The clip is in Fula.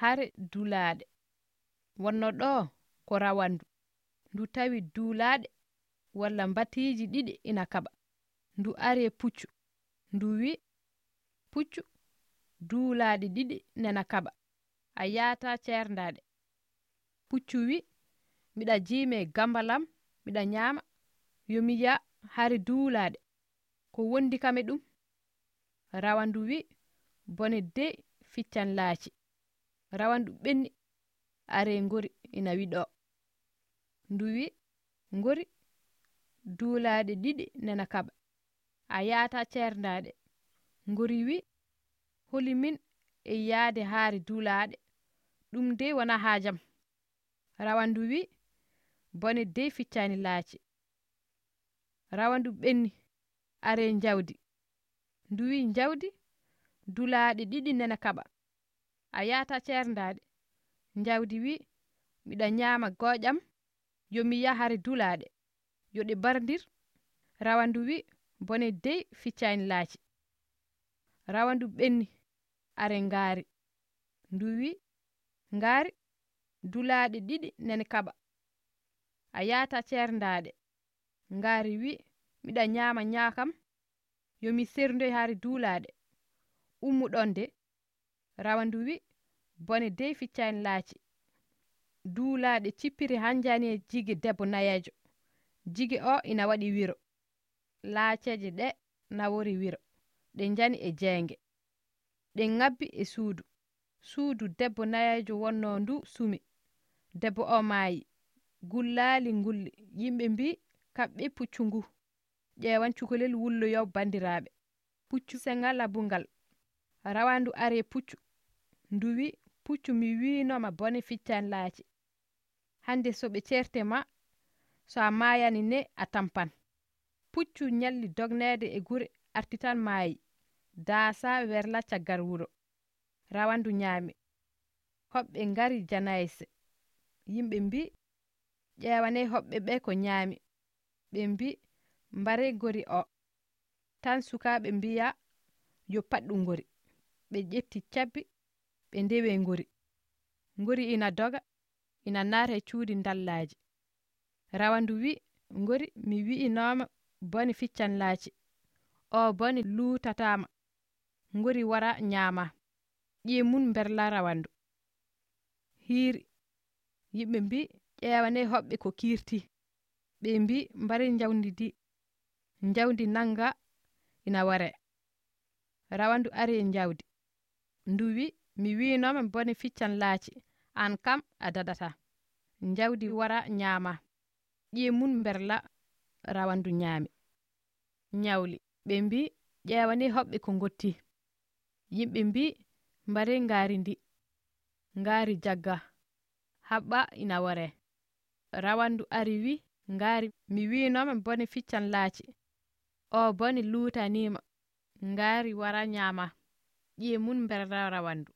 har dulaaɗe. Wonno ɗo ko rawandu ndu. Tawi duulaaɗe walla mbatiiji ɗiɗi ina kaɓa. Ndu ari puccu. Ndu wi puccu. Duulaaɗi ɗiɗi nena kaɓa. A yaata ceerndaade puccu wi miɗa jiime gambalam miɗa ñaama yomi ya hari duulaaɗe ko wondi kam e ɗum rawandu wi bone dey ficcan laaci. rawandu ɓenni are ngori ina wiɗo. Ndu wi ngori duulaaɗe ɗiɗi nena kaɓa. A yaata ceerndaaɗe ngori wi holi min e yahde haari duulaaɗe. Ɗum dey wona haajam rawandu wi bone dey ficcaani laaci. Rawandu ɓenni are jawdi ndu wi jawdi dulaaɗe ɗiɗi nena kaɓa. a yahata ceerdaade jawdi wi miɗa ñaama gooƴam yomi yahare dulaaɗe yo ɗe barndir. Rawandu wi bone dey ficcani laaci. Rawandu ɓenni are ngaari. Ndu wi ngaari dulaaɗe ɗiɗi nene kaɓa. A yahata ceerdaaɗe ngaari wi miɗa ñaama ñaakam yomi serdoy haari duulaaɗe ummuɗon de rawandu wi bone dey ficcani laaci. Duulaaɗe cippiri hanjani e jigi debbo nayeejo. Jigi o ina waɗi wiro. Laaceje ɗe nawori wiro. Ɗe njani e jeenge ɗe ŋabbi e suudu. Suudu debbo nayeejo wonno ndu sumi. Debbo o maayi. Gullaali ngulli. Yimɓe mbi kaɓɓe puccu ngu. Ƴeewan cukalel wulloyo bandiraɓe puccu sengal abungal rawandu ari puccu. ndu wi puccu mi winoma bone ficcanlaaji hande so ɓe certe ma so a maayani ne a tampan. Puccu ñalli dognede e gure artitan maayi. Daasa werla caggal wuro rawandu ñaami hoɓɓe ngari janayse. Yimɓe mbi ƴeewane hoɓɓe ɓe ko ñaami ɓe mbi mbare gori o. Tan sukaaɓe mbiya yo paɗɗu ngori ɓe ƴetti cabbi ɓe ndewe ngori. Ngori ina doga ina naata e cuuɗi dallaji rawandu wi ngori mi wi'inoma bone ficcan laaci. O bone luutatama ngori wara ñaama ƴiye mum berla rawandu hiiri. Yimɓe mbi ƴeewane hoɓɓe ko kiirti. Ɓe mbi mbari jawdi di. Jawdi nanga ina ware. Rawandu ari e jawdi ndu wi mi winoma bone ficcan laaci. An kam a dadata. Jawdi wara ñaama ƴiye mum berla rawandu ñaami ñawli ɓe mbi ƴeewani hoɓɓe ko gotti yimɓe mbi mbare ngaari ndi ngaari jagga. Haɓɓa ina wore rawandu ari wi ngaari. Mi winoma bone ficcan laaci. O boni luutanima ngaari wara ñaama ƴiye mum berla rawandu